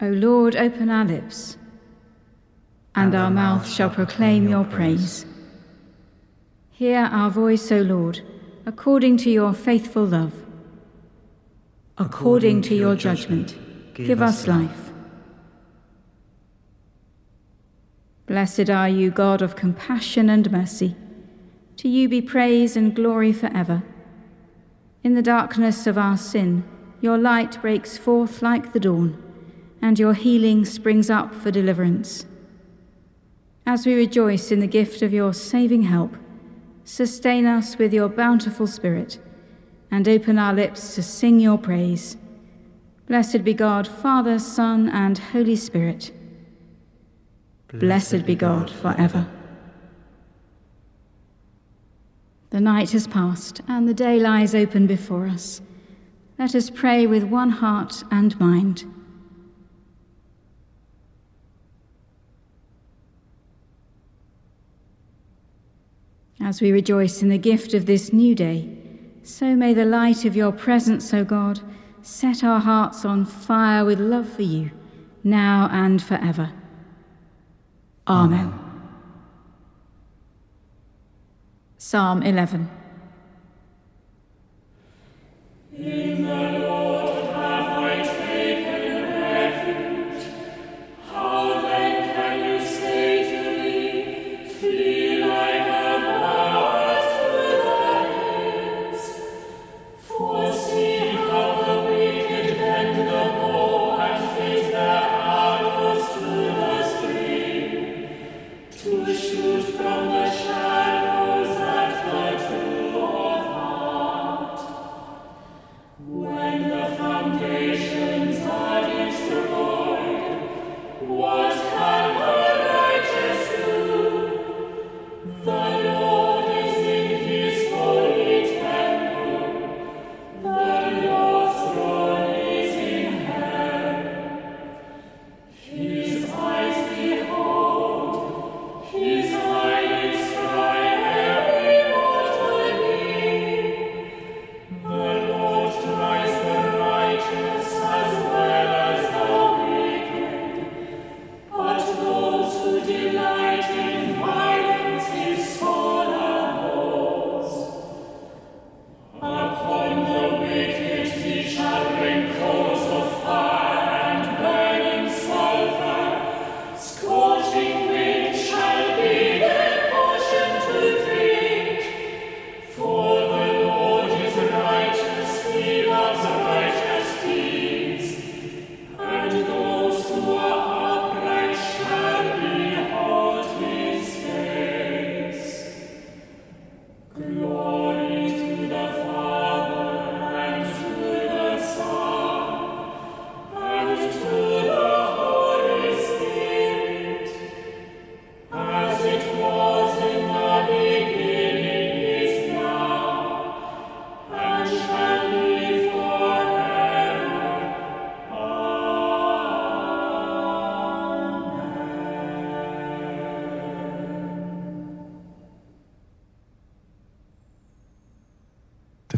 O Lord, open our lips, and our mouth shall proclaim your praise. Hear our voice, O Lord, according to your faithful love. According to your judgment, give us life. Blessed are you, God of compassion and mercy. To you be praise and glory forever. In the darkness of our sin, your light breaks forth like the dawn and your healing springs up for deliverance. As we rejoice in the gift of your saving help, sustain us with your bountiful Spirit, and open our lips to sing your praise. Blessed be God, Father, Son, and Holy Spirit. Blessed be God forever. The night has passed, and the day lies open before us. Let us pray with one heart and mind. As we rejoice in the gift of this new day, so may the light of your presence, O God, set our hearts on fire with love for you, now and forever. Amen. Amen. Psalm 11.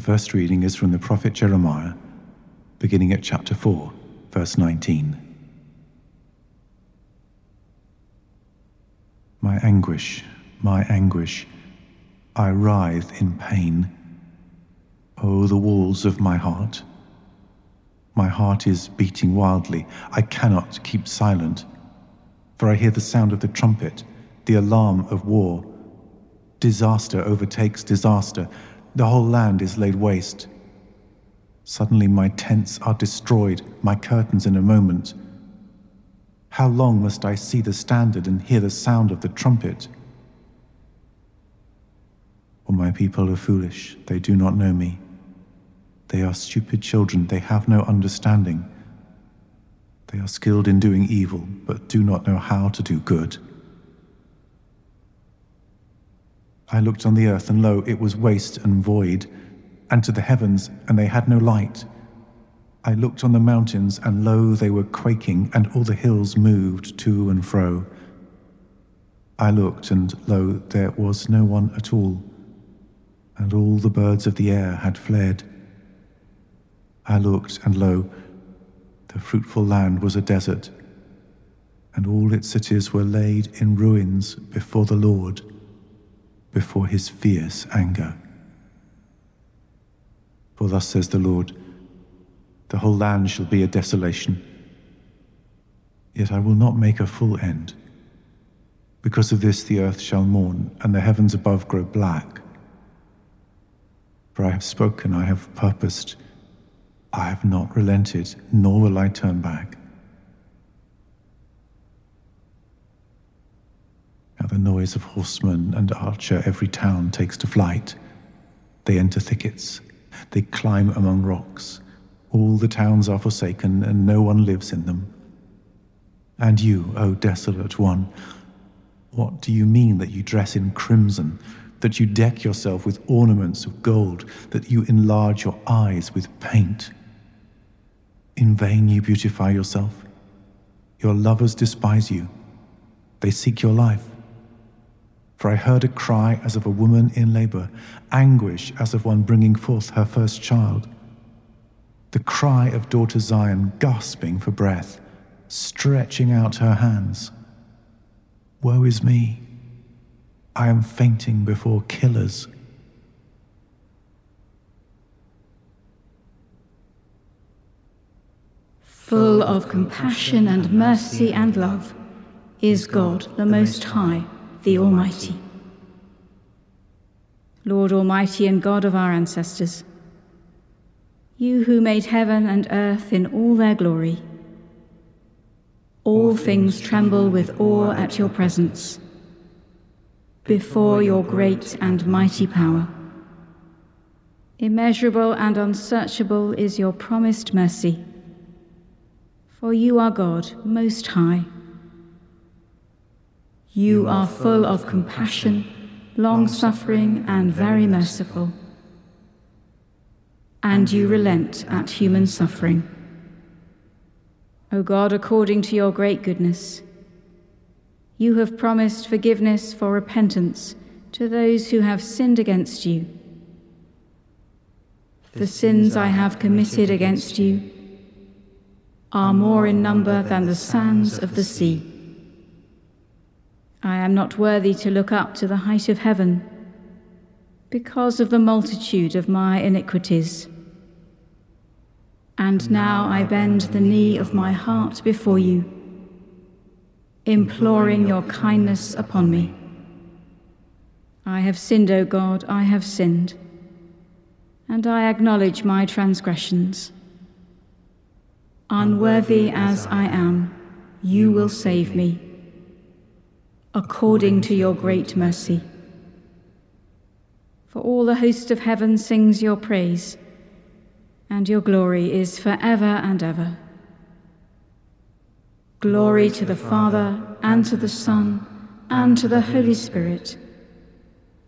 First reading is from the prophet Jeremiah, beginning at chapter 4, verse 19. My anguish, my anguish, I writhe in pain. Oh, the walls of my heart. My heart is beating wildly. I cannot keep silent, for I hear the sound of the trumpet, the alarm of war. Disaster overtakes disaster. The whole land is laid waste. Suddenly my tents are destroyed, my curtains in a moment. How long must I see the standard and hear the sound of the trumpet? For my people are foolish, they do not know me. They are stupid children, they have no understanding. They are skilled in doing evil, but do not know how to do good. I looked on the earth, and lo, it was waste and void, and to the heavens, and they had no light. I looked on the mountains, and lo, they were quaking, and all the hills moved to and fro. I looked, and lo, there was no one at all, and all the birds of the air had fled. I looked, and lo, The fruitful land was a desert, and all its cities were laid in ruins before the Lord, before his fierce anger. For thus says the Lord The whole land shall be a desolation. Yet I will not make a full end. Because of this, the earth shall mourn, and the heavens above grow black. For I have spoken, I have purposed, I have not relented, nor will I turn back. At the noise of horseman and archer, every town takes to flight. They enter thickets, they climb among rocks. All the towns are forsaken, and no one lives in them. And you, O desolate one, what do you mean that you dress in crimson, that you deck yourself with ornaments of gold, that you enlarge your eyes with paint? In vain you beautify yourself. Your lovers despise you, they seek your life. For I heard a cry as of a woman in labor, anguish as of one bringing forth her first child. The cry of daughter Zion gasping for breath, stretching out her hands. Woe is me! I am fainting before killers. Full of compassion and mercy and love is God, the Most High, the Almighty. Lord Almighty and God of our ancestors, you who made heaven and earth in all their glory, all things tremble with awe at your presence, before your great and mighty power. Immeasurable and unsearchable is your promised mercy, for you are God most high. You are full of compassion, long suffering, and very merciful. And you relent at human suffering. O God, according to your great goodness, you have promised forgiveness for repentance to those who have sinned against you. The sins I have committed against you are more in number than the sands of the sea. I am not worthy to look up to the height of heaven because of the multitude of my iniquities. And now I bend the knee of my heart before you, imploring your kindness upon me. I have sinned, O God, I have sinned, and I acknowledge my transgressions. Unworthy as I am, you will save me, according to your great mercy. For all the host of heaven sings your praise and your glory is for ever and ever. Glory to the Father, and to the Son, and to the Holy Spirit,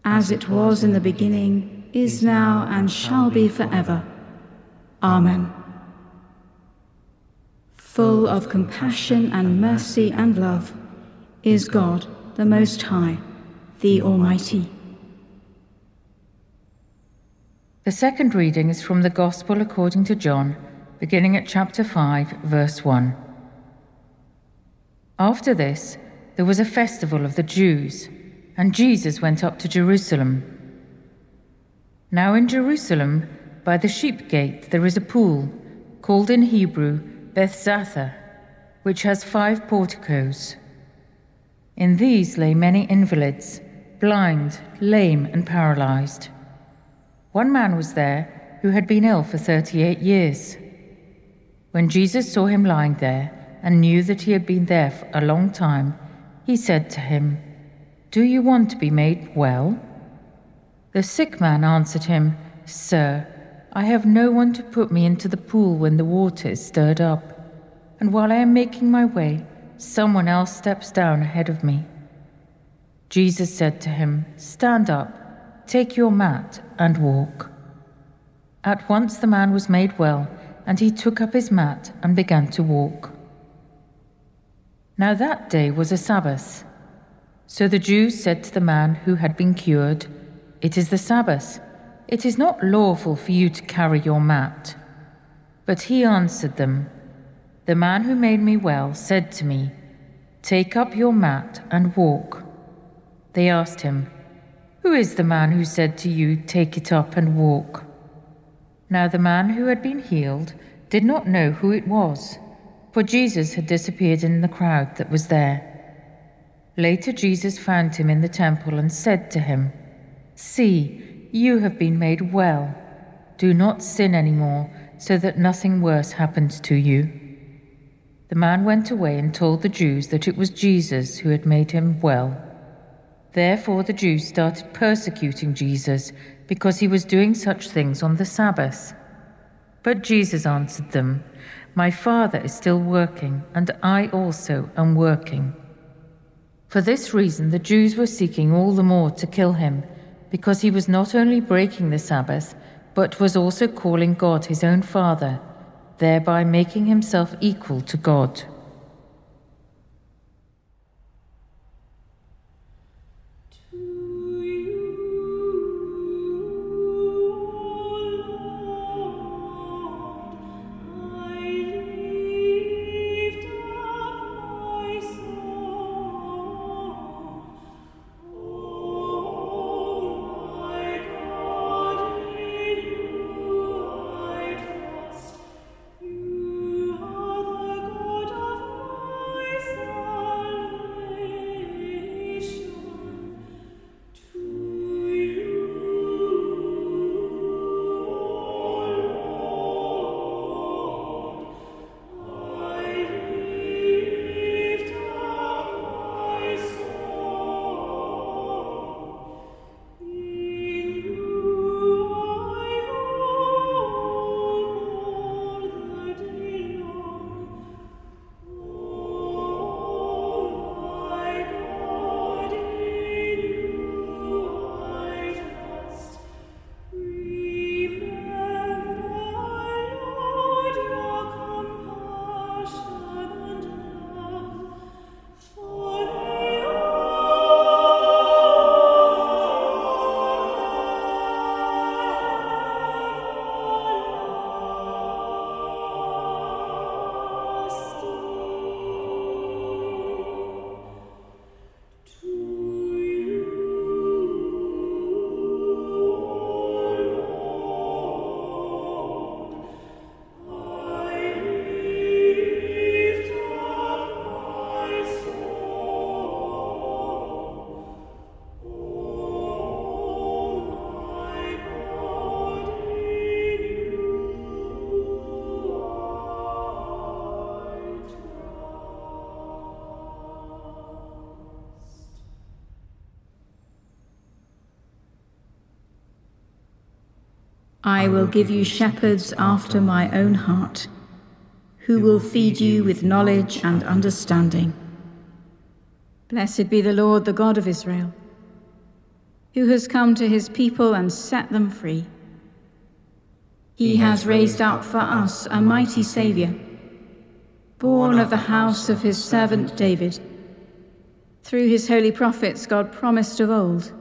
as it was in the beginning, is now, and shall be forever. Amen. Full of compassion and mercy and love is God, the Most High, the Almighty. The second reading is from the Gospel according to John, beginning at chapter 5, verse 1. After this, there was a festival of the Jews, and Jesus went up to Jerusalem. Now in Jerusalem, by the sheep gate, there is a pool, called in Hebrew Bethzatha, which has five porticos. In these lay many invalids, blind, lame, and paralyzed. One man was there who had been ill for 38 years. When Jesus saw him lying there and knew that he had been there for a long time, he said to him, Do you want to be made well? The sick man answered him, Sir, I have no one to put me into the pool when the water is stirred up, and while I am making my way, someone else steps down ahead of me. Jesus said to him, Stand up Take your mat and walk. At once the man was made well, and he took up his mat and began to walk. Now that day was a Sabbath. So the Jews said to the man who had been cured, It is the Sabbath. It is not lawful for you to carry your mat. But he answered them, the man who made me well said to me, Take up your mat and walk. They asked him, Who is the man who said to you, Take it up and walk? Now the man who had been healed did not know who it was, for Jesus had disappeared in the crowd that was there. Later, Jesus found him in the temple and said to him, See, you have been made well. Do not sin any more, so that nothing worse happens to you. The man went away and told the Jews that it was Jesus who had made him well. Therefore, the Jews started persecuting Jesus because he was doing such things on the Sabbath. But Jesus answered them, My Father is still working, and I also am working. For this reason, the Jews were seeking all the more to kill him, because he was not only breaking the Sabbath, but was also calling God his own Father, thereby making himself equal to God. I will give you shepherds after my own heart, who will feed you with knowledge and understanding. Blessed be the Lord, the God of Israel, who has come to his people and set them free. He has raised up for us a mighty Saviour, born of the house of his servant David. Through his holy prophets, God promised of old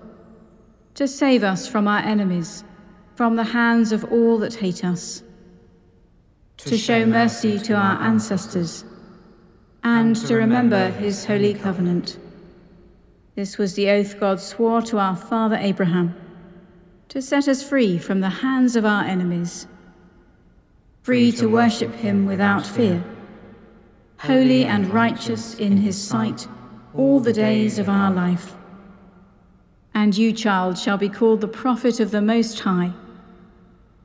to save us from our enemies from the hands of all that hate us, to show mercy to our ancestors, and to remember his holy covenant. This was the oath God swore to our father Abraham, to set us free from the hands of our enemies, free to worship him without fear, holy and righteous in his sight all the days of our life. And you, child, shall be called the prophet of the Most High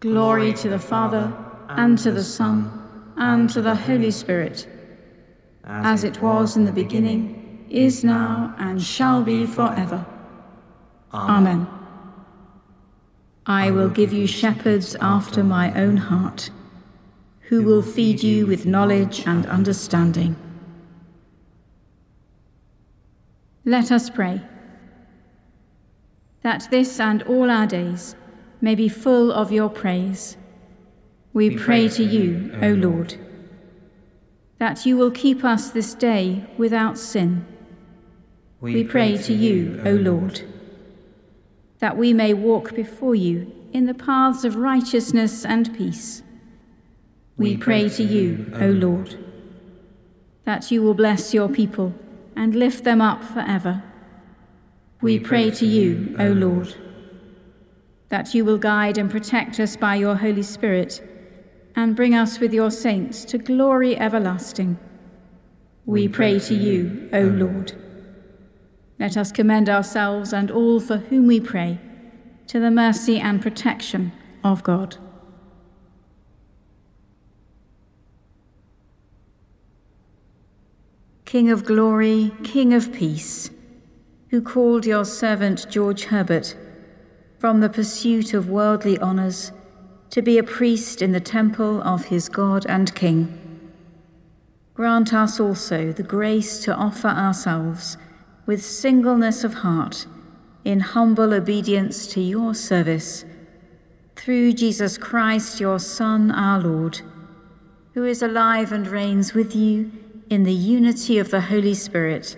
Glory to the Father, and to the Son, and to the Holy Spirit, as it was in the beginning, is now, and shall be forever. Amen. I will give you shepherds after my own heart, who will feed you with knowledge and understanding. Let us pray. That this and all our days may be full of your praise. We, pray, to you, O Lord, that you will keep us this day without sin. We, pray, to you, O Lord, that we may walk before you in the paths of righteousness and peace. We pray to you, O Lord, that you will bless your people and lift them up forever. We pray to you, O Lord, that you will guide and protect us by your Holy Spirit and bring us with your saints to glory everlasting. We pray to you, O Lord. Let us commend ourselves and all for whom we pray to the mercy and protection of God. King of glory, King of peace, who called your servant George Herbert from the pursuit of worldly honours to be a priest in the temple of his God and King. Grant us also the grace to offer ourselves with singleness of heart in humble obedience to your service, through Jesus Christ, your Son, our Lord, who is alive and reigns with you in the unity of the Holy Spirit,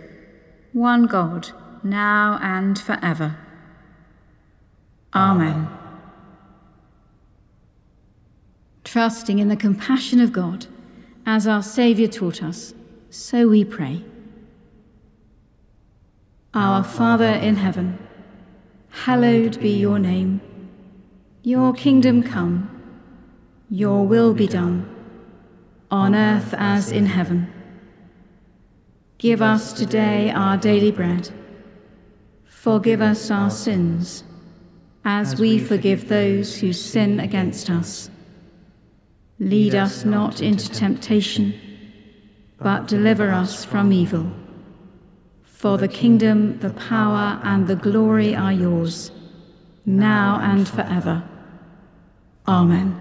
one God, now and forever. Amen. Trusting in the compassion of God, as our Saviour taught us, so we pray. Our Father in heaven, hallowed be your name. Your kingdom come, your will be done, on earth as in heaven. Give us today our daily bread. Forgive us our sins, as we forgive those who sin against us. Lead us not into temptation, but deliver us from evil. For the kingdom, the power, and the glory are yours, now and forever. Amen.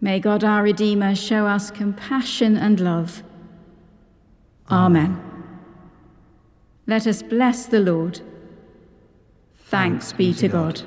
May God our Redeemer show us compassion and love. Amen. Let us bless the Lord. Thanks be to God.